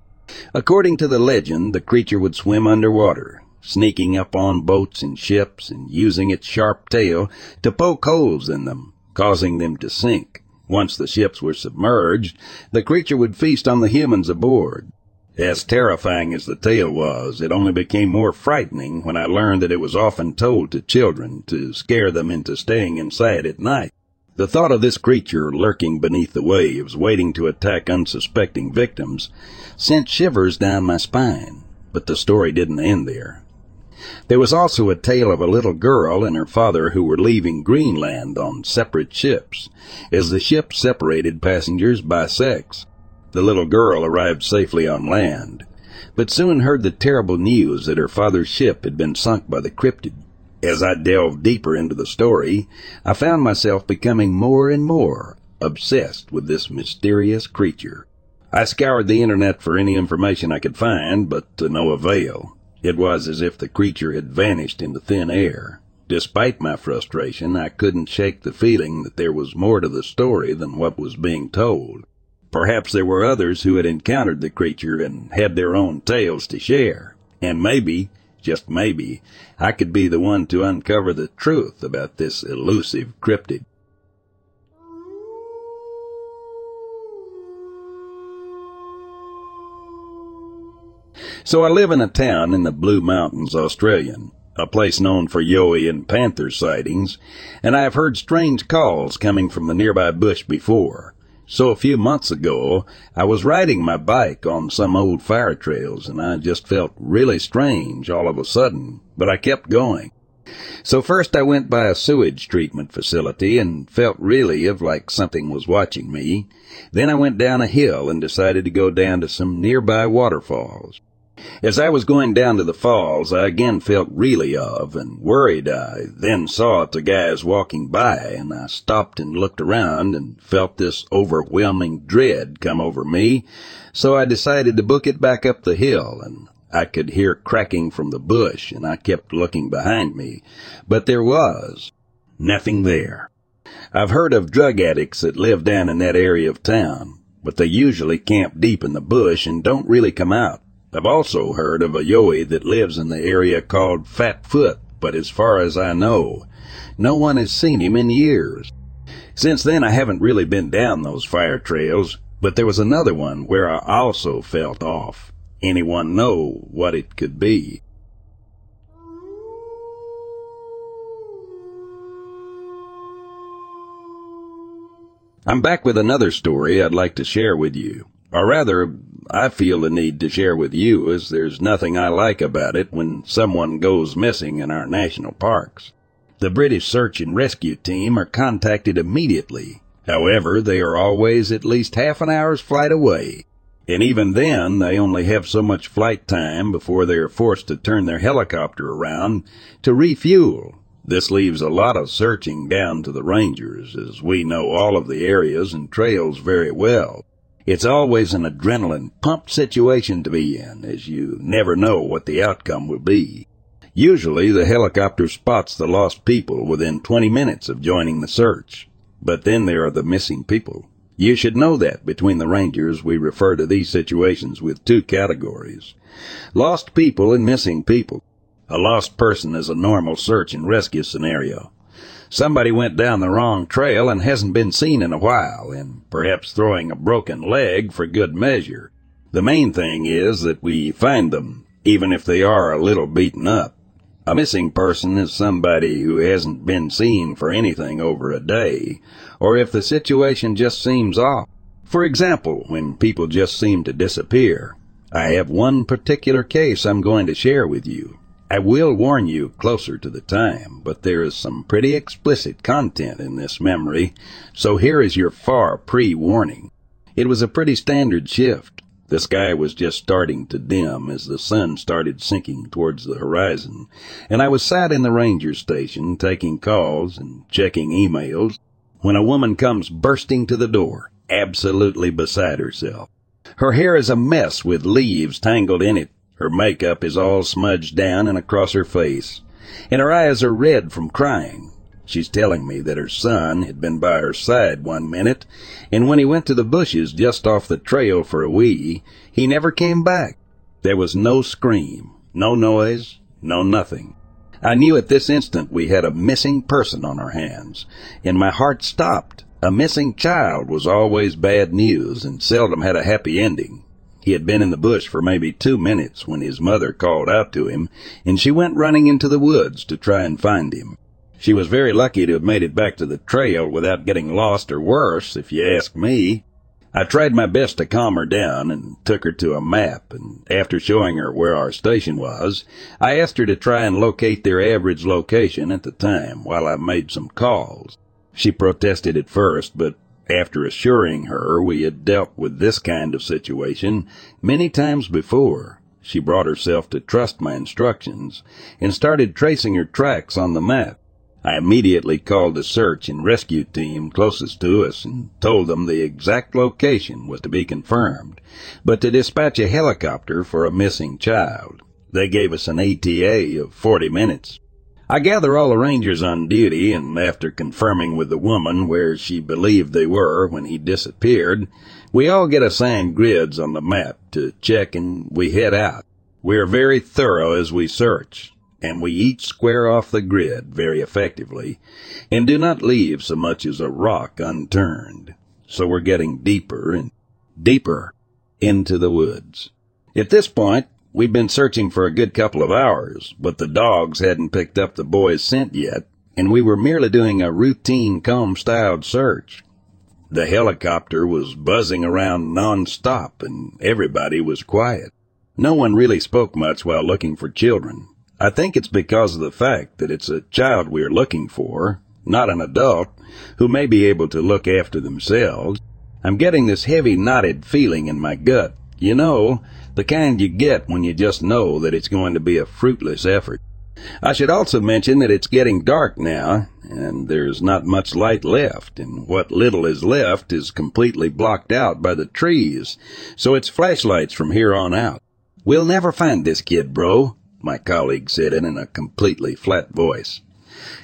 According to the legend, the creature would swim underwater, sneaking up on boats and ships and using its sharp tail to poke holes in them, causing them to sink. Once the ships were submerged, the creature would feast on the humans aboard. As terrifying as the tale was, it only became more frightening when I learned that it was often told to children to scare them into staying inside at night. The thought of this creature lurking beneath the waves, waiting to attack unsuspecting victims, sent shivers down my spine. But the story didn't end there. There was also a tale of a little girl and her father who were leaving Greenland on separate ships, as the ships separated passengers by sex. The little girl arrived safely on land, but soon heard the terrible news that her father's ship had been sunk by the cryptid. As I delved deeper into the story, I found myself becoming more and more obsessed with this mysterious creature. I scoured the internet for any information I could find, but to no avail. It was as if the creature had vanished into thin air. Despite my frustration, I couldn't shake the feeling that there was more to the story than what was being told. Perhaps there were others who had encountered the creature and had their own tales to share. And maybe, just maybe, I could be the one to uncover the truth about this elusive cryptid. So I live in a town in the Blue Mountains, Australian, a place known for yowie and panther sightings, and I have heard strange calls coming from the nearby bush before. So a few months ago, I was riding my bike on some old fire trails and I just felt really strange all of a sudden, but I kept going. So first I went by a sewage treatment facility and felt really of like something was watching me. Then I went down a hill and decided to go down to some nearby waterfalls. As I was going down to the falls, I again felt really of and worried. I then saw the guys walking by, and I stopped and looked around and felt this overwhelming dread come over me. So I decided to book it back up the hill, and I could hear cracking from the bush, and I kept looking behind me. But there was nothing there. I've heard of drug addicts that live down in that area of town, but they usually camp deep in the bush and don't really come out. I've also heard of a yowie that lives in the area called Fat Foot, but as far as I know, no one has seen him in years. Since then, I haven't really been down those fire trails, but there was another one where I also felt off. Anyone know what it could be? I'm back with another story I'd like to share with you. Or rather, I feel the need to share with you as there's nothing I like about it when someone goes missing in our national parks. The British search and rescue team are contacted immediately. However, they are always at least half an hour's flight away. And even then, they only have so much flight time before they are forced to turn their helicopter around to refuel. This leaves a lot of searching down to the rangers, as we know all of the areas and trails very well. It's always an adrenaline pumped situation to be in, as you never know what the outcome will be. Usually the helicopter spots the lost people within 20 minutes of joining the search. But then there are the missing people. You should know that between the Rangers we refer to these situations with two categories. Lost people and missing people. A lost person is a normal search and rescue scenario. Somebody went down the wrong trail and hasn't been seen in a while, and perhaps throwing a broken leg for good measure. The main thing is that we find them, even if they are a little beaten up. A missing person is somebody who hasn't been seen for anything over a day, or if the situation just seems off. For example, when people just seem to disappear. I have one particular case I'm going to share with you. I will warn you closer to the time, but there is some pretty explicit content in this memory, so here is your far pre-warning. It was a pretty standard shift. The sky was just starting to dim as the sun started sinking towards the horizon, and I was sat in the ranger station taking calls and checking emails when a woman comes bursting to the door, absolutely beside herself. Her hair is a mess with leaves tangled in it. Her makeup is all smudged down and across her face, and her eyes are red from crying. She's telling me that her son had been by her side one minute, and when he went to the bushes just off the trail for a wee, he never came back. There was no scream, no noise, no nothing. I knew at this instant we had a missing person on our hands, and my heart stopped. A missing child was always bad news and seldom had a happy ending. He had been in the bush for maybe two minutes when his mother called out to him, and she went running into the woods to try and find him. She was very lucky to have made it back to the trail without getting lost or worse, if you ask me. I tried my best to calm her down and took her to a map, and after showing her where our station was, I asked her to try and locate their average location at the time while I made some calls. She protested at first, but after assuring her we had dealt with this kind of situation many times before, she brought herself to trust my instructions and started tracing her tracks on the map. I immediately called the search and rescue team closest to us and told them the exact location was to be confirmed, but to dispatch a helicopter for a missing child. They gave us an ATA of 40 minutes. I gather all the rangers on duty, and after confirming with the woman where she believed they were when he disappeared, we all get assigned grids on the map to check and we head out. We are very thorough as we search and we each square off the grid very effectively, and do not leave so much as a rock unturned. So we're getting deeper and deeper into the woods. At this point, we'd been searching for a good couple of hours, but the dogs hadn't picked up the boy's scent yet, and we were merely doing a routine comb-styled search. The helicopter was buzzing around non-stop, and everybody was quiet. No one really spoke much while looking for children, I think it's because of the fact that it's a child we are looking for, not an adult, who may be able to look after themselves. I'm getting this heavy knotted feeling in my gut. You know, the kind you get when you just know that it's going to be a fruitless effort. I should also mention that it's getting dark now, and there's not much light left, and what little is left is completely blocked out by the trees, so it's flashlights from here on out. We'll never find this kid, bro my colleague said in a completely flat voice.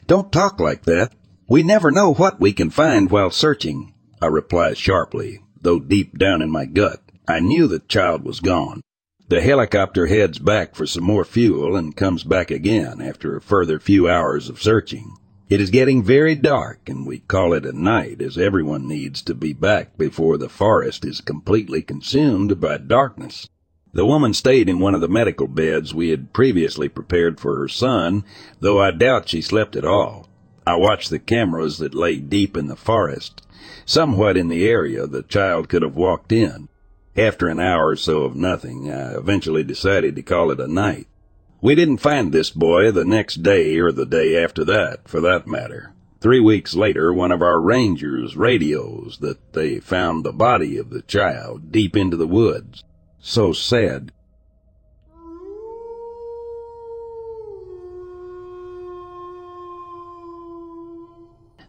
Don't talk like that. We never know what we can find while searching, I replied sharply, though deep down in my gut, I knew the child was gone. The helicopter heads back for some more fuel and comes back again after a further few hours of searching. It is getting very dark and we call it a night as everyone needs to be back before the forest is completely consumed by darkness. The woman stayed in one of the medical beds we had previously prepared for her son, though I doubt she slept at all. I watched the cameras that lay deep in the forest, somewhat in the area the child could have walked in. After an hour or so of nothing, I eventually decided to call it a night. We didn't find this boy the next day or the day after that, for that matter. Three weeks later, one of our rangers radios that they found the body of the child deep into the woods. So sad.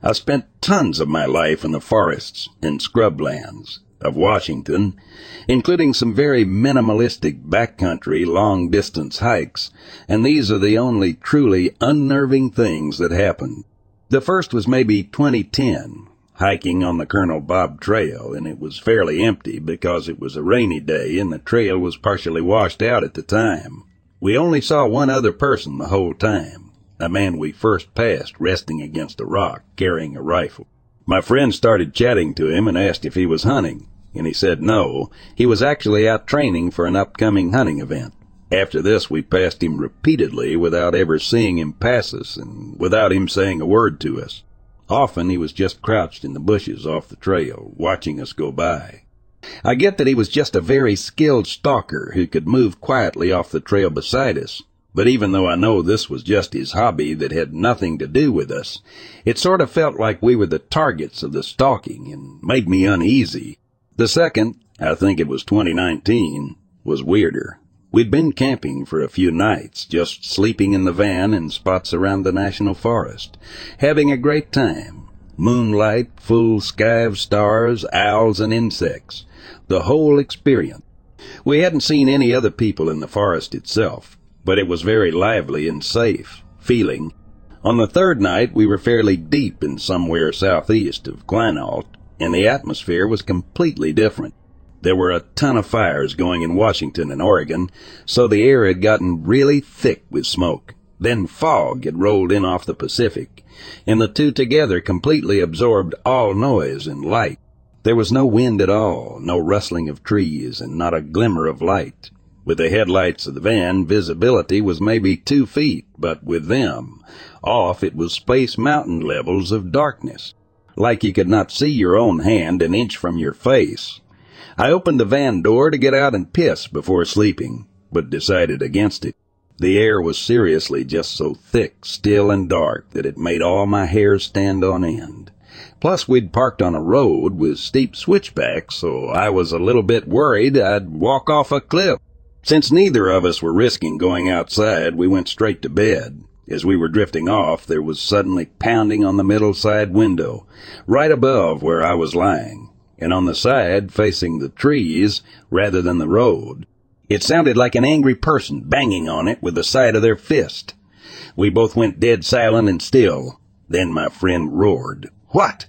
I spent tons of my life in the forests and scrublands of Washington, including some very minimalistic backcountry long distance hikes, and these are the only truly unnerving things that happened. The first was maybe 2010, hiking on the Colonel Bob Trail, and it was fairly empty because it was a rainy day and the trail was partially washed out at the time. We only saw one other person the whole time a man we first passed resting against a rock carrying a rifle. My friend started chatting to him and asked if he was hunting, and he said no, he was actually out training for an upcoming hunting event. After this, we passed him repeatedly without ever seeing him pass us and without him saying a word to us. Often he was just crouched in the bushes off the trail, watching us go by. I get that he was just a very skilled stalker who could move quietly off the trail beside us, but even though I know this was just his hobby that had nothing to do with us, it sort of felt like we were the targets of the stalking and made me uneasy. The second, I think it was 2019, was weirder. We'd been camping for a few nights, just sleeping in the van in spots around the national forest, having a great time. Moonlight, full sky of stars, owls and insects. The whole experience. We hadn't seen any other people in the forest itself, but it was very lively and safe feeling. On the third night, we were fairly deep in somewhere southeast of Quinault, and the atmosphere was completely different. There were a ton of fires going in Washington and Oregon, so the air had gotten really thick with smoke. Then fog had rolled in off the Pacific, and the two together completely absorbed all noise and light. There was no wind at all, no rustling of trees, and not a glimmer of light. With the headlights of the van, visibility was maybe two feet, but with them, off it was space mountain levels of darkness, like you could not see your own hand an inch from your face. I opened the van door to get out and piss before sleeping, but decided against it. The air was seriously just so thick, still, and dark that it made all my hairs stand on end. Plus, we'd parked on a road with steep switchbacks, so I was a little bit worried I'd walk off a cliff. Since neither of us were risking going outside, we went straight to bed. As we were drifting off, there was suddenly pounding on the middle side window, right above where I was lying, and on the side facing the trees rather than the road. It sounded like an angry person banging on it with the side of their fist. We both went dead silent and still. Then my friend roared, What?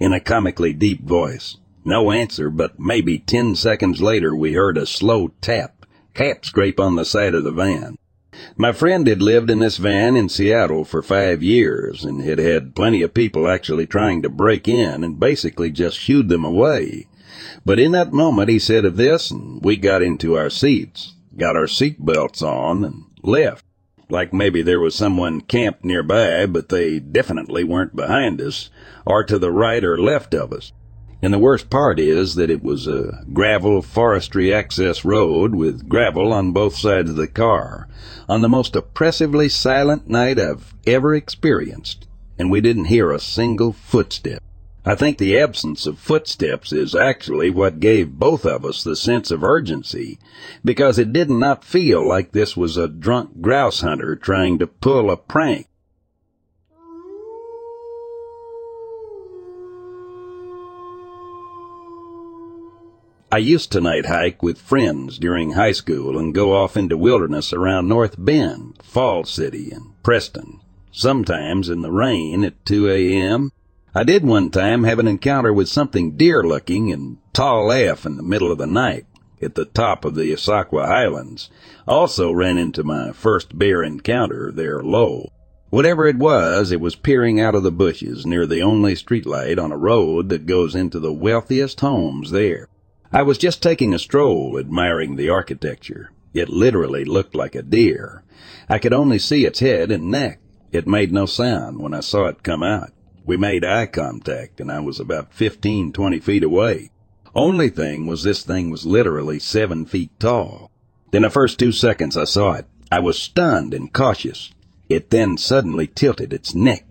in a comically deep voice. No answer, but maybe ten seconds later we heard a slow tap cap scrape on the side of the van. My friend had lived in this van in Seattle for five years and had had plenty of people actually trying to break in and basically just shooed them away. But in that moment he said of this and we got into our seats, got our seat belts on and left. Like maybe there was someone camped nearby, but they definitely weren't behind us or to the right or left of us. And the worst part is that it was a gravel forestry access road with gravel on both sides of the car on the most oppressively silent night I've ever experienced, and we didn't hear a single footstep. I think the absence of footsteps is actually what gave both of us the sense of urgency, because it did not feel like this was a drunk grouse hunter trying to pull a prank. I used to night hike with friends during high school and go off into wilderness around North Bend, Falls City, and Preston, sometimes in the rain at 2 a.m. I did one time have an encounter with something deer looking and tall AF in the middle of the night at the top of the Issaquah Highlands. Also ran into my first bear encounter there low. Whatever it was, it was peering out of the bushes near the only streetlight on a road that goes into the wealthiest homes there. I was just taking a stroll, admiring the architecture. It literally looked like a deer. I could only see its head and neck. It made no sound when I saw it come out. We made eye contact, and I was about fifteen, twenty feet away. Only thing was this thing was literally seven feet tall. In the first two seconds I saw it, I was stunned and cautious. It then suddenly tilted its neck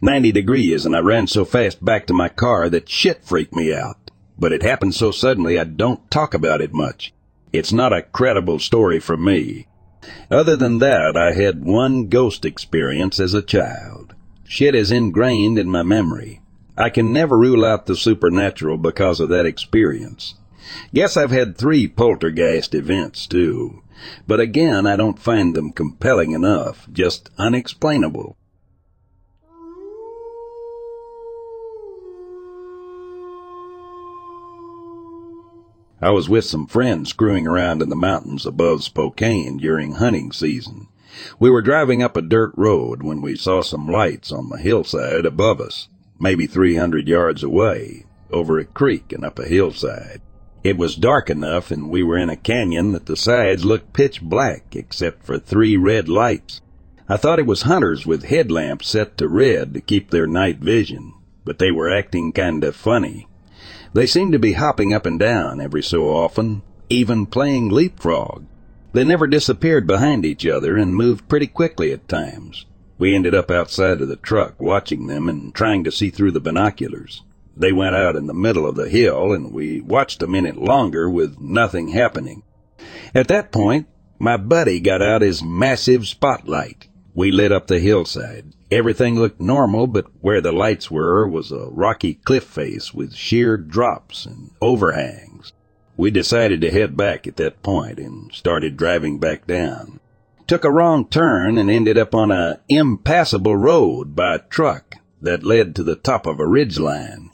90 degrees and I ran so fast back to my car that shit freaked me out. But it happened so suddenly I don't talk about it much. It's not a credible story for me. Other than that, I had one ghost experience as a child. Shit is ingrained in my memory. I can never rule out the supernatural because of that experience. Guess I've had three poltergeist events too. But again, I don't find them compelling enough, just unexplainable. I was with some friends screwing around in the mountains above Spokane during hunting season. We were driving up a dirt road when we saw some lights on the hillside above us, maybe 300 yards away, over a creek and up a hillside. It was dark enough and we were in a canyon that the sides looked pitch black except for three red lights. I thought it was hunters with headlamps set to red to keep their night vision, but they were acting kinda funny. They seemed to be hopping up and down every so often, even playing leapfrog. They never disappeared behind each other and moved pretty quickly at times. We ended up outside of the truck watching them and trying to see through the binoculars. They went out in the middle of the hill and we watched a minute longer with nothing happening. At that point, my buddy got out his massive spotlight. We lit up the hillside. Everything looked normal, but where the lights were was a rocky cliff face with sheer drops and overhangs. We decided to head back at that point and started driving back down. Took a wrong turn and ended up on a impassable road by truck that led to the top of a ridge line.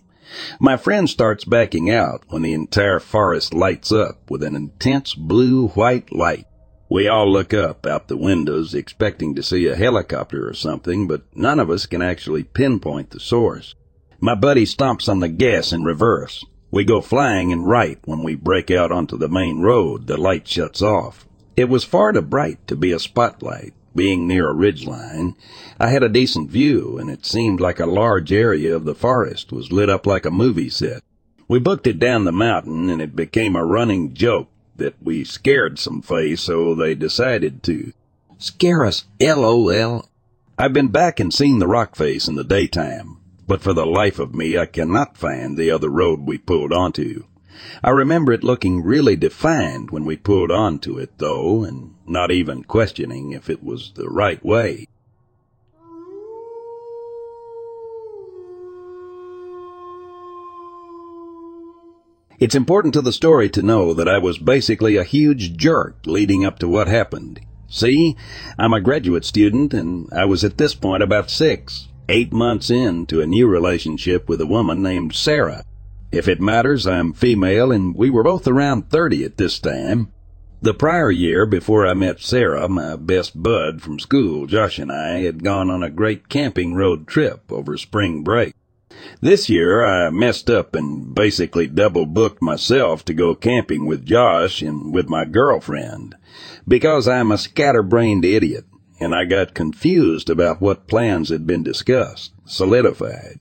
My friend starts backing out when the entire forest lights up with an intense blue-white light. We all look up out the windows expecting to see a helicopter or something, but none of us can actually pinpoint the source. My buddy stomps on the gas in reverse. We go flying and right when we break out onto the main road, the light shuts off. It was far too bright to be a spotlight. Being near a ridgeline, I had a decent view, and it seemed like a large area of the forest was lit up like a movie set. We booked it down the mountain, and it became a running joke that we scared some face, so they decided to scare us. LOL. I've been back and seen the rock face in the daytime, but for the life of me, I cannot find the other road we pulled onto. I remember it looking really defined when we pulled onto it, though, and not even questioning if it was the right way. It's important to the story to know that I was basically a huge jerk leading up to what happened. See, I'm a graduate student and I was at this point about six, eight months into a new relationship with a woman named Sarah. If it matters, I'm female and we were both around 30 at this time. The prior year, before I met Sarah, my best bud from school, Josh and I had gone on a great camping road trip over spring break. This year I messed up and basically double booked myself to go camping with Josh and with my girlfriend because I'm a scatterbrained idiot and I got confused about what plans had been discussed, solidified.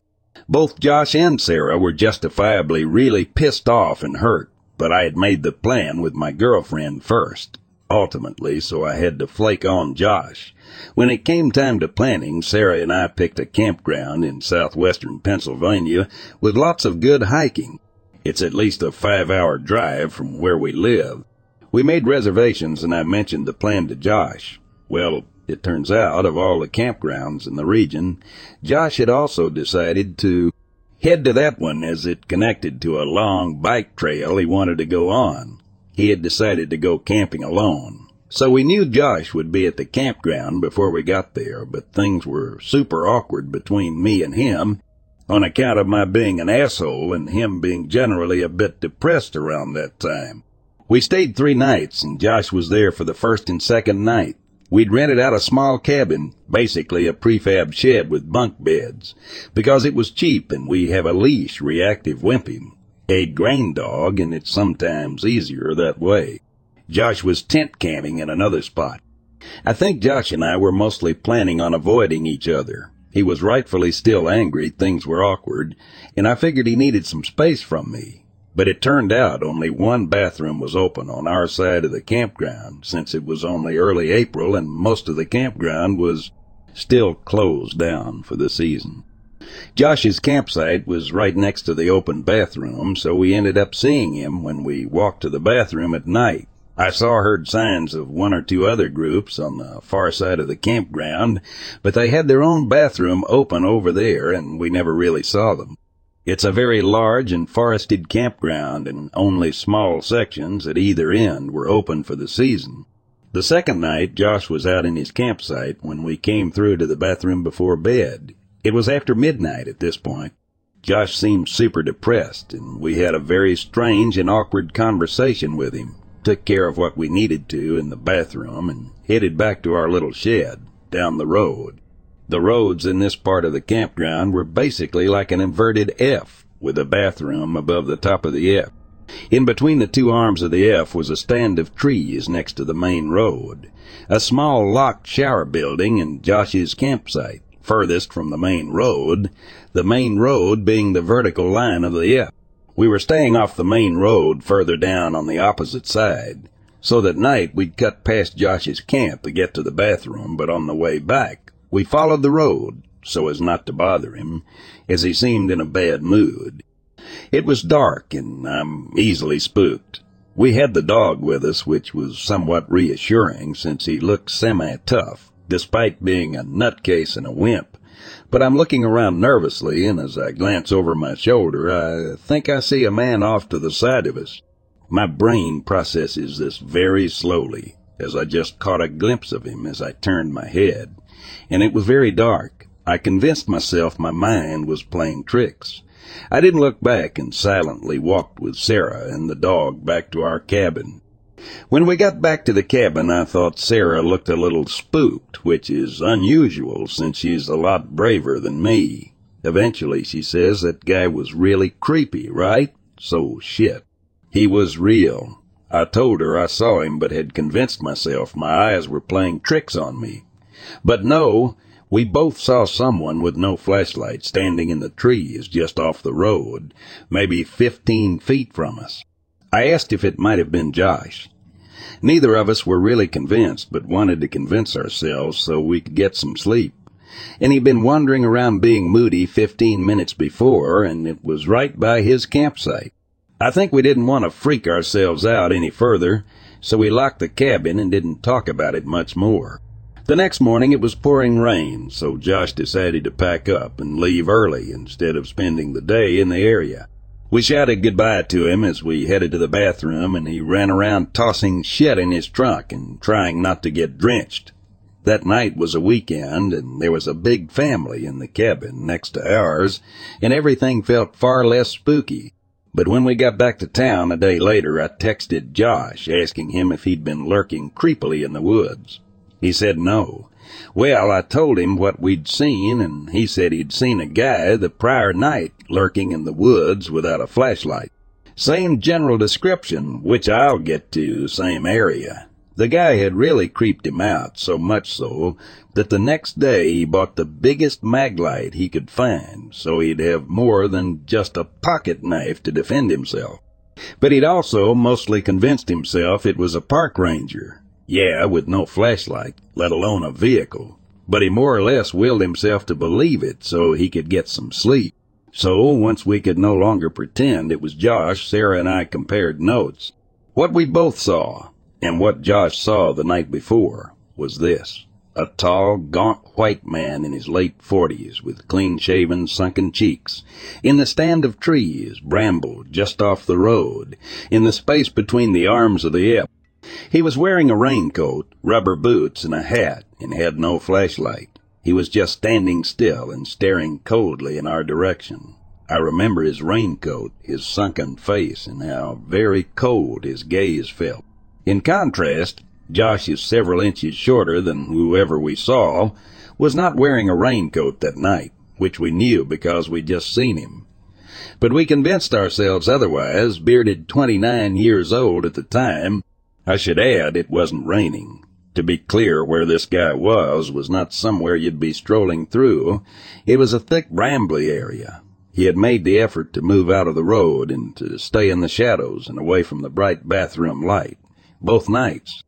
Both Josh and Sarah were justifiably really pissed off and hurt, but I had made the plan with my girlfriend first, ultimately, so I had to flake on Josh. When it came time to planning, Sarah and I picked a campground in southwestern Pennsylvania with lots of good hiking. It's at least a five hour drive from where we live. We made reservations and I mentioned the plan to Josh. Well, it turns out, of all the campgrounds in the region, Josh had also decided to head to that one as it connected to a long bike trail he wanted to go on. He had decided to go camping alone. So we knew Josh would be at the campground before we got there, but things were super awkward between me and him on account of my being an asshole and him being generally a bit depressed around that time. We stayed three nights and Josh was there for the first and second night. We'd rented out a small cabin, basically a prefab shed with bunk beds, because it was cheap and we have a leash reactive wimpy, a grain dog and it's sometimes easier that way. Josh was tent camping in another spot. I think Josh and I were mostly planning on avoiding each other. He was rightfully still angry, things were awkward, and I figured he needed some space from me. But it turned out only one bathroom was open on our side of the campground since it was only early April and most of the campground was still closed down for the season. Josh's campsite was right next to the open bathroom, so we ended up seeing him when we walked to the bathroom at night. I saw heard signs of one or two other groups on the far side of the campground, but they had their own bathroom open over there and we never really saw them. It's a very large and forested campground and only small sections at either end were open for the season. The second night, Josh was out in his campsite when we came through to the bathroom before bed. It was after midnight at this point. Josh seemed super depressed and we had a very strange and awkward conversation with him took care of what we needed to in the bathroom, and headed back to our little shed down the road. The roads in this part of the campground were basically like an inverted F, with a bathroom above the top of the F. In between the two arms of the F was a stand of trees next to the main road, a small locked shower building, and Josh's campsite, furthest from the main road, the main road being the vertical line of the F. We were staying off the main road further down on the opposite side, so that night we'd cut past Josh's camp to get to the bathroom, but on the way back, we followed the road so as not to bother him, as he seemed in a bad mood. It was dark, and I'm easily spooked. We had the dog with us, which was somewhat reassuring since he looked semi-tough, despite being a nutcase and a wimp. But I'm looking around nervously, and as I glance over my shoulder, I think I see a man off to the side of us. My brain processes this very slowly, as I just caught a glimpse of him as I turned my head. And it was very dark. I convinced myself my mind was playing tricks. I didn't look back and silently walked with Sarah and the dog back to our cabin. When we got back to the cabin, I thought Sarah looked a little spooked, which is unusual since she's a lot braver than me. Eventually, she says that guy was really creepy, right? So shit. He was real. I told her I saw him but had convinced myself my eyes were playing tricks on me. But no, we both saw someone with no flashlight standing in the trees just off the road, maybe fifteen feet from us. I asked if it might have been Josh. Neither of us were really convinced, but wanted to convince ourselves so we could get some sleep. And he'd been wandering around being moody 15 minutes before, and it was right by his campsite. I think we didn't want to freak ourselves out any further, so we locked the cabin and didn't talk about it much more. The next morning it was pouring rain, so Josh decided to pack up and leave early instead of spending the day in the area. We shouted goodbye to him as we headed to the bathroom, and he ran around tossing shit in his trunk and trying not to get drenched. That night was a weekend, and there was a big family in the cabin next to ours, and everything felt far less spooky. But when we got back to town a day later, I texted Josh asking him if he'd been lurking creepily in the woods. He said no, well, I told him what we'd seen, and he said he'd seen a guy the prior night lurking in the woods without a flashlight. Same general description, which I'll get to, same area. The guy had really creeped him out, so much so that the next day he bought the biggest maglite he could find, so he'd have more than just a pocket knife to defend himself. But he'd also mostly convinced himself it was a park ranger, yeah, with no flashlight, let alone a vehicle. But he more or less willed himself to believe it so he could get some sleep. So once we could no longer pretend it was Josh, Sarah and I compared notes. What we both saw, and what Josh saw the night before, was this. A tall, gaunt white man in his late forties with clean-shaven, sunken cheeks, in the stand of trees, bramble just off the road, in the space between the arms of the F, he was wearing a raincoat, rubber boots, and a hat, and had no flashlight. He was just standing still and staring coldly in our direction. I remember his raincoat, his sunken face, and how very cold his gaze felt. In contrast, Josh is several inches shorter than whoever we saw, was not wearing a raincoat that night, which we knew because we'd just seen him. But we convinced ourselves otherwise, bearded 29 years old at the time, I should add it wasn't raining. To be clear, where this guy was was not somewhere you'd be strolling through. It was a thick, brambly area. He had made the effort to move out of the road and to stay in the shadows and away from the bright bathroom light, both nights.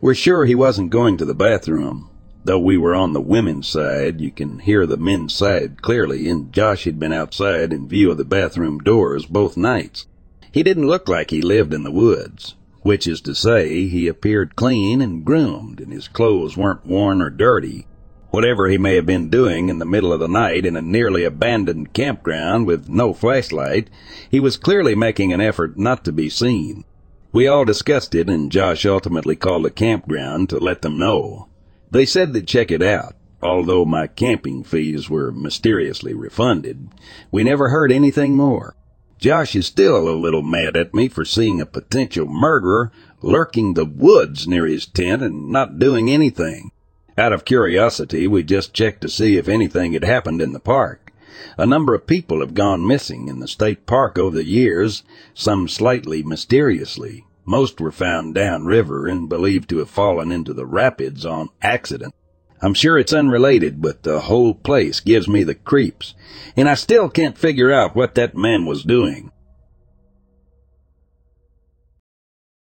We're sure he wasn't going to the bathroom. Though we were on the women's side, you can hear the men's side clearly, and Josh had been outside in view of the bathroom doors both nights. He didn't look like he lived in the woods, which is to say, he appeared clean and groomed, and his clothes weren't worn or dirty. Whatever he may have been doing in the middle of the night in a nearly abandoned campground with no flashlight, he was clearly making an effort not to be seen. We all discussed it, and Josh ultimately called the campground to let them know. They said they'd check it out, although my camping fees were mysteriously refunded. We never heard anything more. Josh is still a little mad at me for seeing a potential murderer lurking the woods near his tent and not doing anything. Out of curiosity, we just checked to see if anything had happened in the park. A number of people have gone missing in the state park over the years, some slightly mysteriously. Most were found downriver and believed to have fallen into the rapids on accident. I'm sure it's unrelated, but the whole place gives me the creeps, and I still can't figure out what that man was doing.